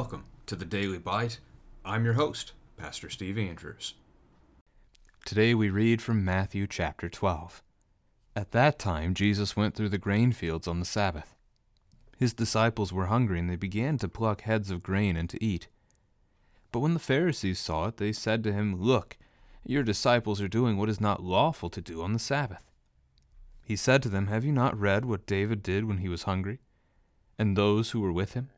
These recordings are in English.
Welcome to the Daily Bite. I'm your host, Pastor Steve Andrews. Today we read from Matthew chapter 12. At that time, Jesus went through the grain fields on the Sabbath. His disciples were hungry, and they began to pluck heads of grain and to eat. But when the Pharisees saw it, they said to him, Look, your disciples are doing what is not lawful to do on the Sabbath. He said to them, Have you not read what David did when he was hungry, and those who were with him?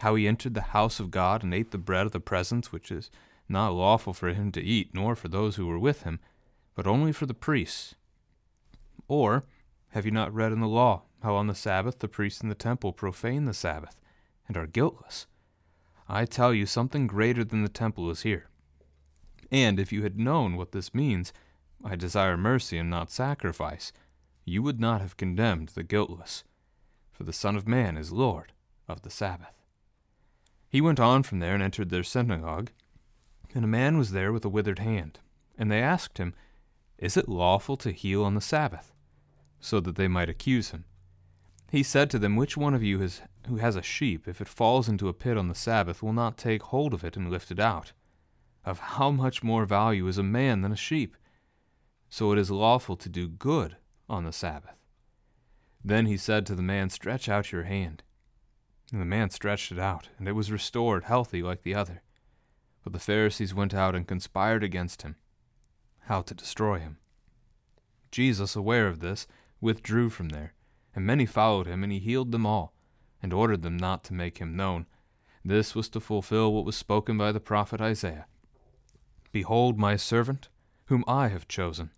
How he entered the house of God and ate the bread of the presence, which is not lawful for him to eat, nor for those who were with him, but only for the priests. Or, have you not read in the law how on the Sabbath the priests in the temple profane the Sabbath, and are guiltless? I tell you, something greater than the temple is here. And if you had known what this means, I desire mercy and not sacrifice, you would not have condemned the guiltless. For the Son of Man is Lord of the Sabbath. He went on from there and entered their synagogue. And a man was there with a withered hand. And they asked him, Is it lawful to heal on the Sabbath? So that they might accuse him. He said to them, Which one of you has, who has a sheep, if it falls into a pit on the Sabbath, will not take hold of it and lift it out? Of how much more value is a man than a sheep? So it is lawful to do good on the Sabbath. Then he said to the man, Stretch out your hand. And the man stretched it out, and it was restored, healthy like the other. But the Pharisees went out and conspired against him, how to destroy him. Jesus, aware of this, withdrew from there, and many followed him, and he healed them all, and ordered them not to make him known. This was to fulfill what was spoken by the prophet Isaiah Behold, my servant, whom I have chosen,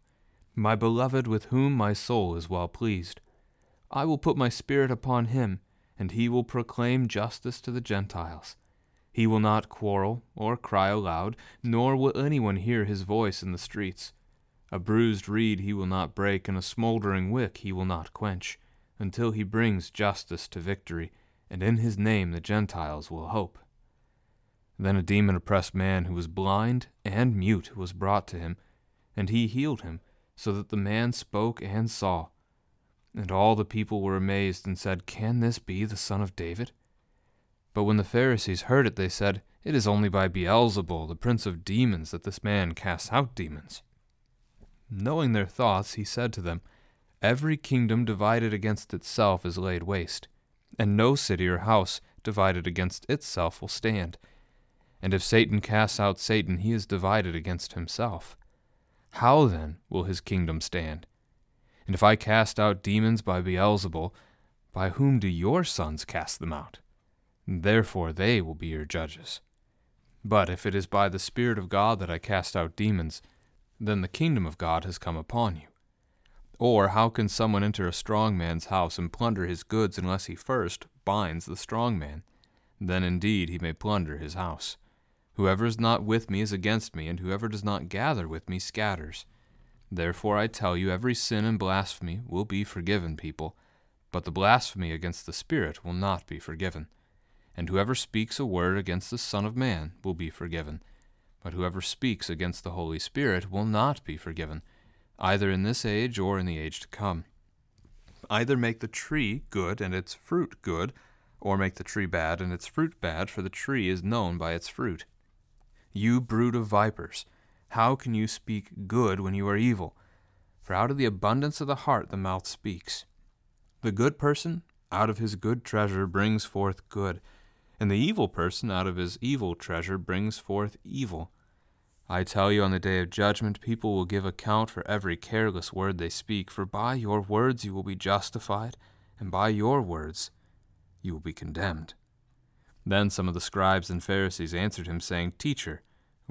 my beloved, with whom my soul is well pleased. I will put my spirit upon him and he will proclaim justice to the Gentiles. He will not quarrel or cry aloud, nor will anyone hear his voice in the streets. A bruised reed he will not break, and a smoldering wick he will not quench, until he brings justice to victory, and in his name the Gentiles will hope. Then a demon oppressed man who was blind and mute was brought to him, and he healed him, so that the man spoke and saw. And all the people were amazed and said, Can this be the son of David? But when the Pharisees heard it, they said, It is only by Beelzebul, the prince of demons, that this man casts out demons. Knowing their thoughts, he said to them, Every kingdom divided against itself is laid waste, and no city or house divided against itself will stand. And if Satan casts out Satan, he is divided against himself. How then will his kingdom stand? And if I cast out demons by Beelzebul, by whom do your sons cast them out? Therefore they will be your judges. But if it is by the Spirit of God that I cast out demons, then the kingdom of God has come upon you. Or how can someone enter a strong man's house and plunder his goods unless he first binds the strong man? Then indeed he may plunder his house. Whoever is not with me is against me, and whoever does not gather with me scatters. Therefore I tell you, every sin and blasphemy will be forgiven people, but the blasphemy against the Spirit will not be forgiven. And whoever speaks a word against the Son of Man will be forgiven, but whoever speaks against the Holy Spirit will not be forgiven, either in this age or in the age to come. Either make the tree good and its fruit good, or make the tree bad and its fruit bad, for the tree is known by its fruit. You brood of vipers, how can you speak good when you are evil? For out of the abundance of the heart the mouth speaks. The good person out of his good treasure brings forth good, and the evil person out of his evil treasure brings forth evil. I tell you, on the day of judgment, people will give account for every careless word they speak, for by your words you will be justified, and by your words you will be condemned. Then some of the scribes and Pharisees answered him, saying, Teacher,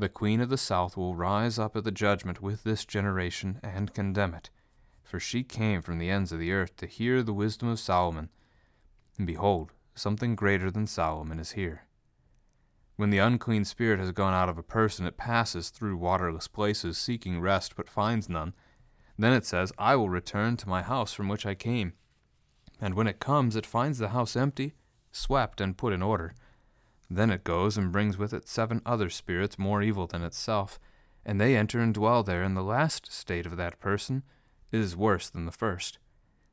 The queen of the south will rise up at the judgment with this generation and condemn it. For she came from the ends of the earth to hear the wisdom of Solomon. And behold, something greater than Solomon is here. When the unclean spirit has gone out of a person, it passes through waterless places, seeking rest, but finds none. Then it says, I will return to my house from which I came. And when it comes, it finds the house empty, swept, and put in order. Then it goes and brings with it seven other spirits more evil than itself, and they enter and dwell there, and the last state of that person is worse than the first.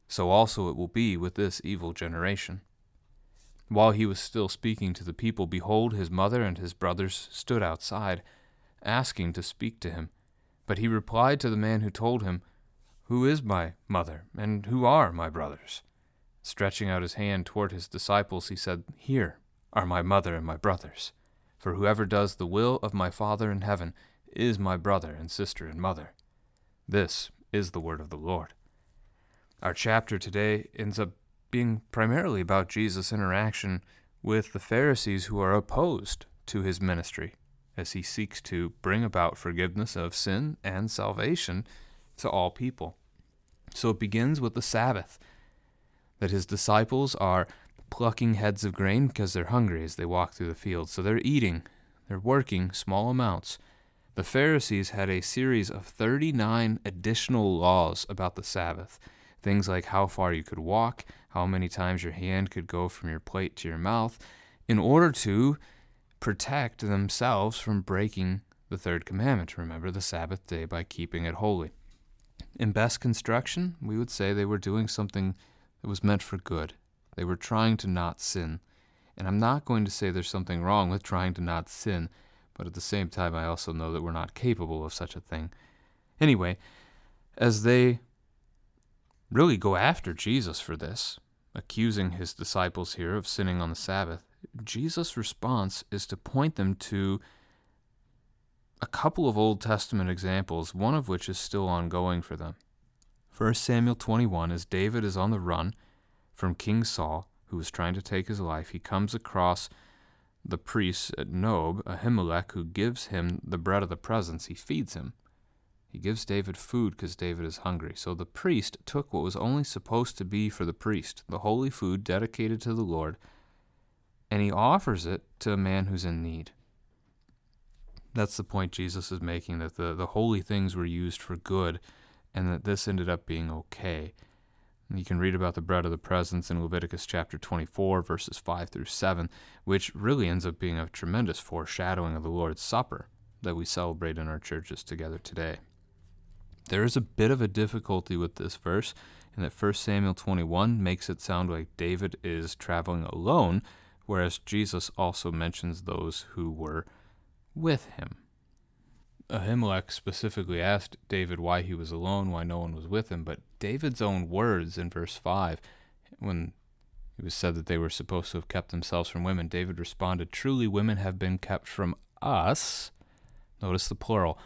So also it will be with this evil generation. While he was still speaking to the people, behold, his mother and his brothers stood outside, asking to speak to him. But he replied to the man who told him, Who is my mother, and who are my brothers? Stretching out his hand toward his disciples, he said, Here are my mother and my brothers. For whoever does the will of my Father in heaven is my brother and sister and mother. This is the word of the Lord. Our chapter today ends up being primarily about Jesus' interaction with the Pharisees who are opposed to his ministry as he seeks to bring about forgiveness of sin and salvation to all people. So it begins with the Sabbath, that his disciples are plucking heads of grain because they're hungry as they walk through the fields. So they're eating, they're working small amounts. The Pharisees had a series of 39 additional laws about the Sabbath. Things like how far you could walk, how many times your hand could go from your plate to your mouth, in order to protect themselves from breaking the third commandment. to Remember the Sabbath day by keeping it holy. In best construction, we would say they were doing something that was meant for good. They were trying to not sin. And I'm not going to say there's something wrong with trying to not sin, but at the same time, I also know that we're not capable of such a thing. Anyway, as they really go after Jesus for this, accusing his disciples here of sinning on the Sabbath, Jesus' response is to point them to a couple of Old Testament examples, one of which is still ongoing for them. 1 Samuel 21, as David is on the run from King Saul, who was trying to take his life, he comes across the priest at Nob, Ahimelech, who gives him the bread of the presence. He feeds him. He gives David food because David is hungry. So the priest took what was only supposed to be for the priest, the holy food dedicated to the Lord, and he offers it to a man who's in need. That's the point Jesus is making that the, the holy things were used for good and that this ended up being okay. You can read about the bread of the presence in Leviticus chapter 24, verses 5 through 7, which really ends up being a tremendous foreshadowing of the Lord's Supper that we celebrate in our churches together today. There is a bit of a difficulty with this verse in that 1 Samuel 21 makes it sound like David is traveling alone, whereas Jesus also mentions those who were with him. Ahimelech specifically asked David why he was alone, why no one was with him, but David's own words in verse 5, when it was said that they were supposed to have kept themselves from women, David responded, Truly, women have been kept from us. Notice the plural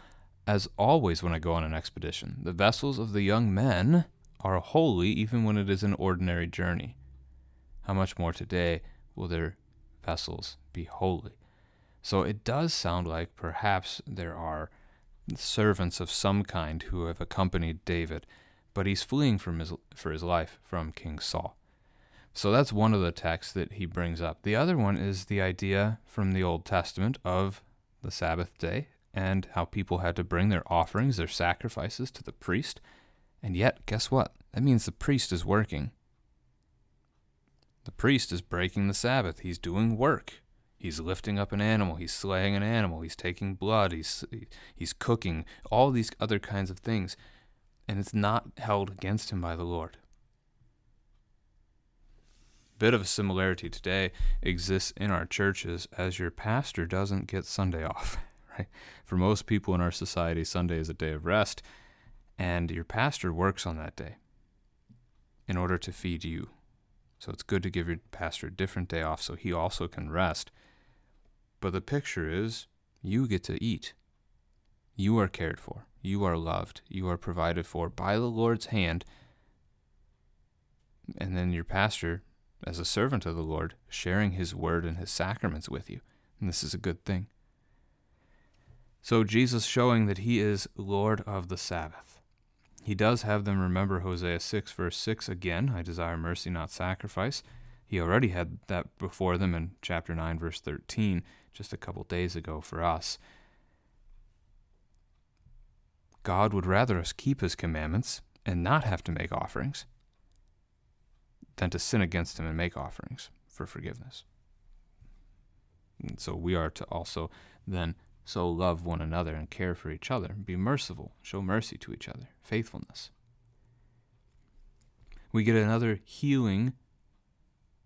as always, when I go on an expedition, the vessels of the young men are holy even when it is an ordinary journey. How much more today will their vessels be holy? So it does sound like perhaps there are servants of some kind who have accompanied David, but he's fleeing from his, for his life from King Saul. So that's one of the texts that he brings up. The other one is the idea from the Old Testament of the Sabbath day and how people had to bring their offerings, their sacrifices to the priest. And yet, guess what? That means the priest is working. The priest is breaking the Sabbath. He's doing work. He's lifting up an animal. He's slaying an animal. He's taking blood. He's he's cooking. All these other kinds of things, and it's not held against him by the Lord. Bit of a similarity today exists in our churches as your pastor doesn't get Sunday off. right? For most people in our society, Sunday is a day of rest, and your pastor works on that day in order to feed you. So it's good to give your pastor a different day off so he also can rest. But the picture is you get to eat. You are cared for. You are loved. You are provided for by the Lord's hand. And then your pastor, as a servant of the Lord, sharing his word and his sacraments with you. And this is a good thing. So Jesus showing that he is Lord of the Sabbath. He does have them remember Hosea 6, verse 6 again I desire mercy, not sacrifice. He already had that before them in chapter 9, verse 13, just a couple days ago for us. God would rather us keep his commandments and not have to make offerings than to sin against him and make offerings for forgiveness. And so we are to also then so love one another and care for each other, be merciful, show mercy to each other, faithfulness. We get another healing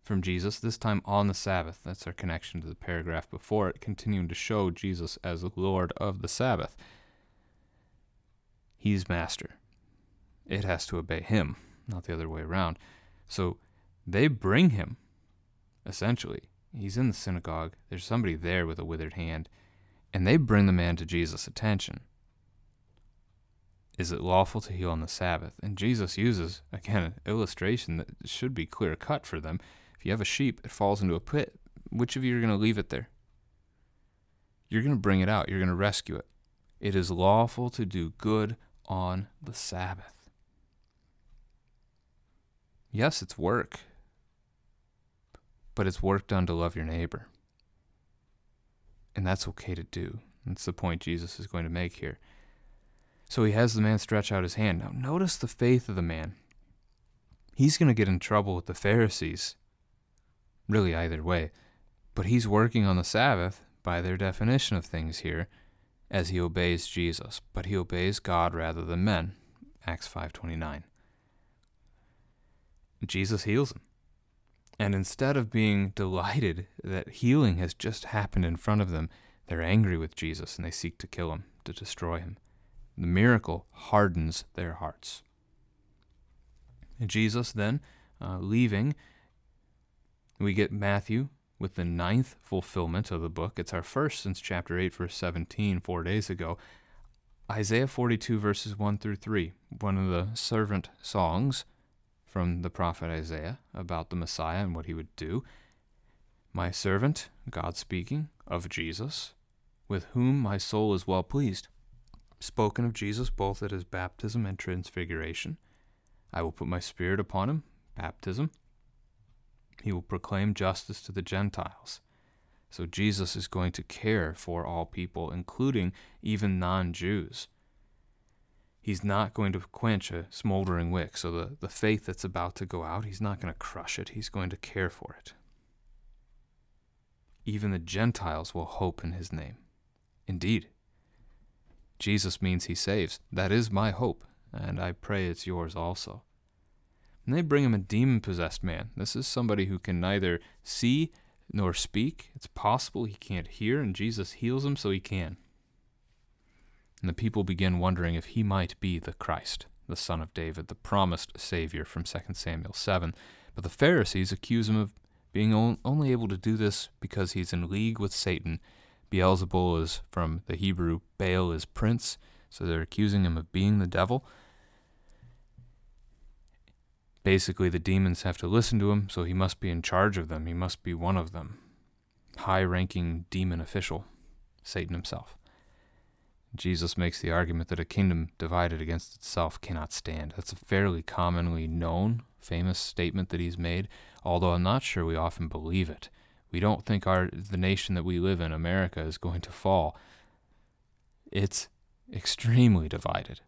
from Jesus, this time on the Sabbath. That's our connection to the paragraph before it, continuing to show Jesus as Lord of the Sabbath. He's master. It has to obey him, not the other way around. So they bring him, essentially. He's in the synagogue. There's somebody there with a withered hand, and they bring the man to Jesus' attention. Is it lawful to heal on the Sabbath? And Jesus uses, again, an illustration that should be clear cut for them. You have a sheep, it falls into a pit. Which of you are going to leave it there? You're going to bring it out. You're going to rescue it. It is lawful to do good on the Sabbath. Yes, it's work, but it's work done to love your neighbor. And that's okay to do. That's the point Jesus is going to make here. So he has the man stretch out his hand. Now, notice the faith of the man. He's going to get in trouble with the Pharisees, really, either way. But he's working on the Sabbath by their definition of things here as he obeys Jesus, but he obeys God rather than men. Acts 5:29. Jesus heals him. And instead of being delighted that healing has just happened in front of them, they're angry with Jesus and they seek to kill him, to destroy him. The miracle hardens their hearts. Jesus then, uh, leaving, we get Matthew with the ninth fulfillment of the book. It's our first since chapter 8, verse 17, four days ago. Isaiah 42, verses 1 through 3, one of the servant songs from the prophet Isaiah about the Messiah and what he would do. My servant, God speaking, of Jesus, with whom my soul is well pleased. Spoken of Jesus both at his baptism and transfiguration. I will put my spirit upon him, baptism, he will proclaim justice to the Gentiles. So Jesus is going to care for all people, including even non Jews. He's not going to quench a smoldering wick. So the, the faith that's about to go out, he's not going to crush it. He's going to care for it. Even the Gentiles will hope in his name. Indeed, Jesus means he saves. That is my hope, and I pray it's yours also. And they bring him a demon possessed man. This is somebody who can neither see nor speak. It's possible he can't hear, and Jesus heals him so he can. And the people begin wondering if he might be the Christ, the son of David, the promised Savior from 2 Samuel 7. But the Pharisees accuse him of being only able to do this because he's in league with Satan. Beelzebul is from the Hebrew Baal is prince, so they're accusing him of being the devil. Basically, the demons have to listen to him, so he must be in charge of them. He must be one of them. High ranking demon official, Satan himself. Jesus makes the argument that a kingdom divided against itself cannot stand. That's a fairly commonly known, famous statement that he's made, although I'm not sure we often believe it. We don't think our the nation that we live in, America, is going to fall. It's extremely divided.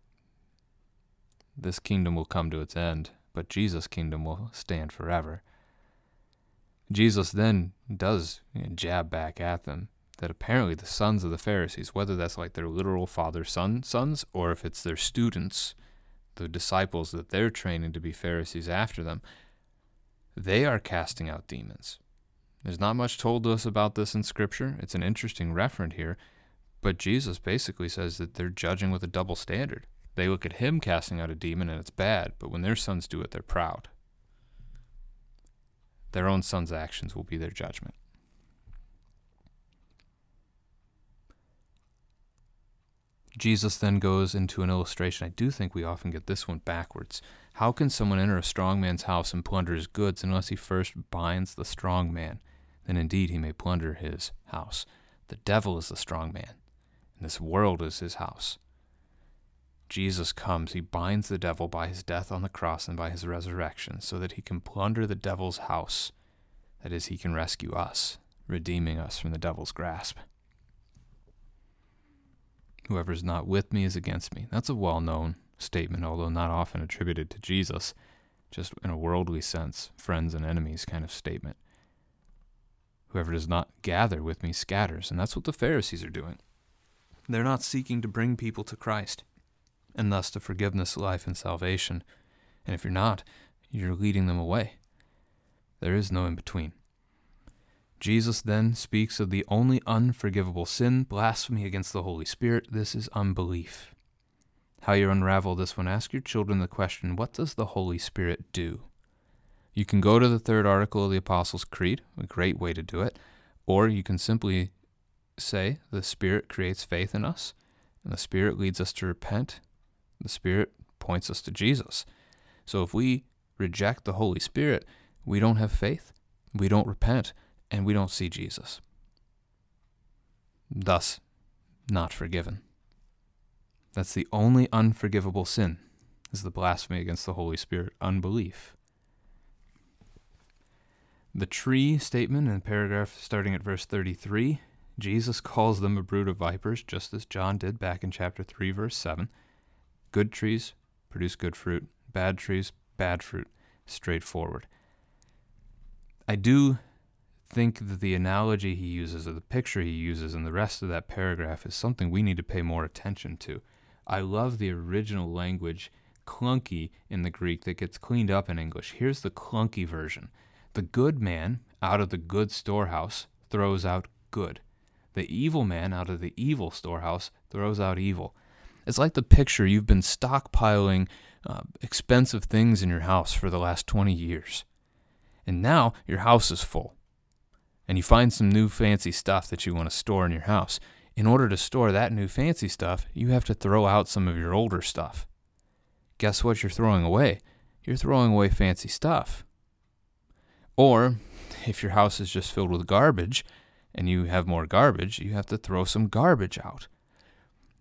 This kingdom will come to its end but Jesus' kingdom will stand forever. Jesus then does jab back at them that apparently the sons of the Pharisees, whether that's like their literal father son sons or if it's their students, the disciples that they're training to be Pharisees after them, they are casting out demons. There's not much told to us about this in Scripture. It's an interesting referent here, but Jesus basically says that they're judging with a double standard. They look at him casting out a demon and it's bad, but when their sons do it, they're proud. Their own son's actions will be their judgment. Jesus then goes into an illustration. I do think we often get this one backwards. How can someone enter a strong man's house and plunder his goods unless he first binds the strong man? Then indeed he may plunder his house. The devil is the strong man, and this world is his house. Jesus comes, he binds the devil by his death on the cross and by his resurrection so that he can plunder the devil's house That is, he can rescue us, redeeming us from the devil's grasp. Whoever is not with me is against me. That's a well known statement, although not often attributed to Jesus, just in a worldly sense, friends and enemies kind of statement. Whoever does not gather with me scatters. And that's what the Pharisees are doing. They're not seeking to bring people to Christ and thus to forgiveness, life, and salvation. And if you're not, you're leading them away. There is no in between. Jesus then speaks of the only unforgivable sin, blasphemy against the Holy Spirit. This is unbelief. How you unravel this one, ask your children the question what does the Holy Spirit do? You can go to the third article of the Apostles' Creed, a great way to do it, or you can simply say the Spirit creates faith in us, and the Spirit leads us to repent. The Spirit points us to Jesus. So if we reject the Holy Spirit, we don't have faith, we don't repent, and we don't see Jesus. Thus, not forgiven. That's the only unforgivable sin, is the blasphemy against the Holy Spirit, unbelief. The tree statement in paragraph starting at verse 33, Jesus calls them a brood of vipers, just as John did back in chapter 3, verse 7. Good trees produce good fruit, bad trees, bad fruit. Straightforward. I do think that the analogy he uses or the picture he uses in the rest of that paragraph is something we need to pay more attention to. I love the original language, clunky in the Greek, that gets cleaned up in English. Here's the clunky version The good man out of the good storehouse throws out good. The evil man out of the evil storehouse throws out evil. It's like the picture you've been stockpiling uh, expensive things in your house for the last 20 years. And now your house is full and you find some new fancy stuff that you want to store in your house. In order to store that new fancy stuff, you have to throw out some of your older stuff. Guess what you're throwing away? You're throwing away fancy stuff. Or, if your house is just filled with garbage and you have more garbage, you have to throw some garbage out.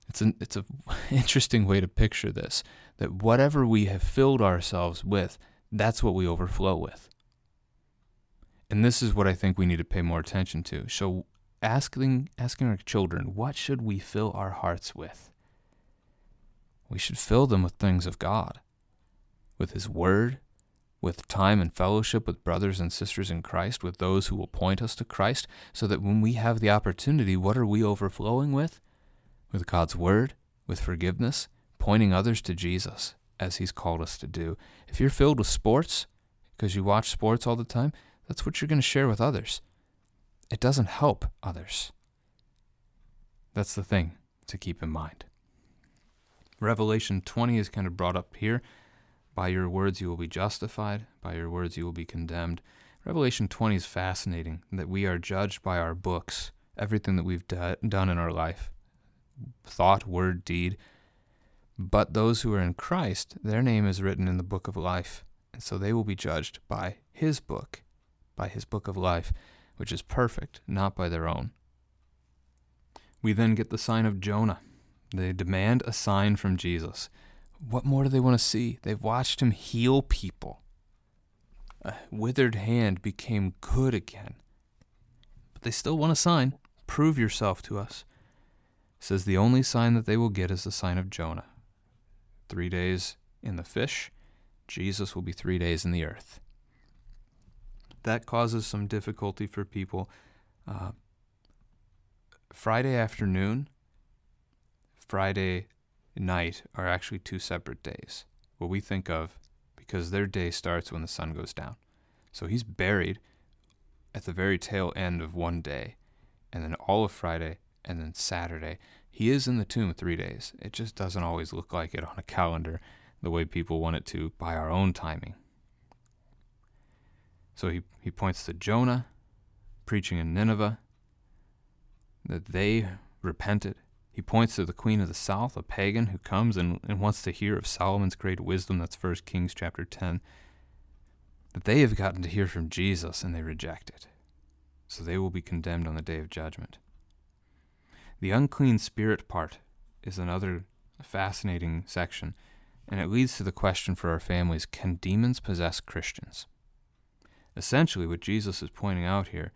It's an it's a interesting way to picture this that whatever we have filled ourselves with, that's what we overflow with. And this is what I think we need to pay more attention to. So asking asking our children, what should we fill our hearts with? We should fill them with things of God, with his word, with time and fellowship with brothers and sisters in Christ, with those who will point us to Christ, so that when we have the opportunity, what are we overflowing with? With God's word, with forgiveness, pointing others to Jesus, as he's called us to do. If you're filled with sports, because you watch sports all the time, that's what you're going to share with others. It doesn't help others. That's the thing to keep in mind. Revelation 20 is kind of brought up here. By your words you will be justified, by your words you will be condemned. Revelation 20 is fascinating that we are judged by our books, everything that we've do- done in our life thought, word, deed. But those who are in Christ, their name is written in the book of life, and so they will be judged by his book by his book of life, which is perfect, not by their own. We then get the sign of Jonah. They demand a sign from Jesus. What more do they want to see? They've watched him heal people. A withered hand became good again. But they still want a sign. Prove yourself to us. Says the only sign that they will get is the sign of Jonah. Three days in the fish, Jesus will be three days in the earth that causes some difficulty for people. Uh, Friday afternoon, Friday night are actually two separate days. What we think of because their day starts when the sun goes down. So he's buried at the very tail end of one day, and then all of Friday, and then Saturday. He is in the tomb three days. It just doesn't always look like it on a calendar the way people want it to by our own timing. So he, he points to Jonah preaching in Nineveh, that they repented. He points to the queen of the south, a pagan who comes and, and wants to hear of Solomon's great wisdom. That's 1 Kings chapter 10. That they have gotten to hear from Jesus and they reject it. So they will be condemned on the day of judgment. The unclean spirit part is another fascinating section, and it leads to the question for our families can demons possess Christians? Essentially, what Jesus is pointing out here,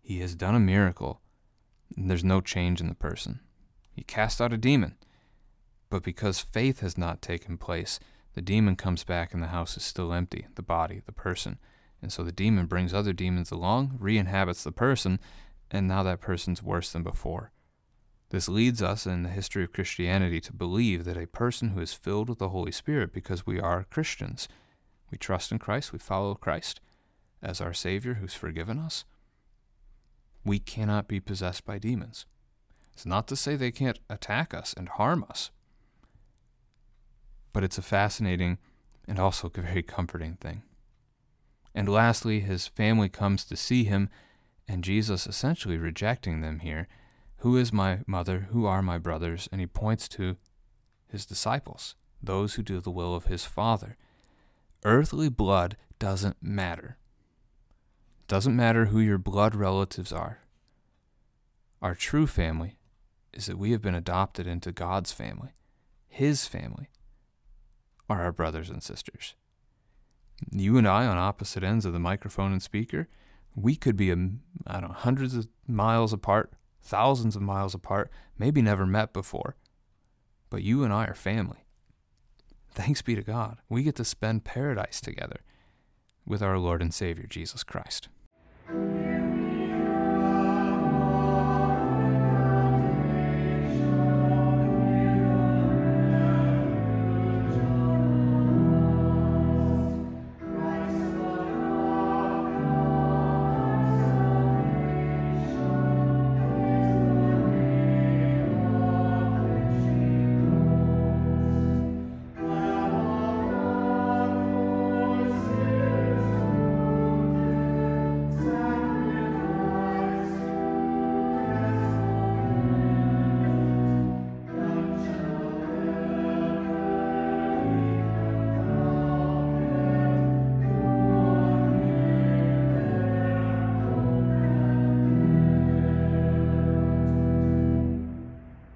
he has done a miracle, and there's no change in the person. He cast out a demon, but because faith has not taken place, the demon comes back and the house is still empty, the body, the person. And so the demon brings other demons along, re inhabits the person, and now that person's worse than before. This leads us in the history of Christianity to believe that a person who is filled with the Holy Spirit, because we are Christians, we trust in Christ, we follow Christ as our Savior who's forgiven us, we cannot be possessed by demons. It's not to say they can't attack us and harm us, but it's a fascinating and also a very comforting thing. And lastly, his family comes to see him, and Jesus essentially rejecting them here who is my mother? Who are my brothers? And he points to his disciples, those who do the will of his Father. Earthly blood doesn't matter. Doesn't matter who your blood relatives are. Our true family is that we have been adopted into God's family. His family are our brothers and sisters. You and I, on opposite ends of the microphone and speaker, we could be, I don't know, hundreds of miles apart, thousands of miles apart, maybe never met before. But you and I are family. Thanks be to God, we get to spend paradise together with our Lord and Savior, Jesus Christ.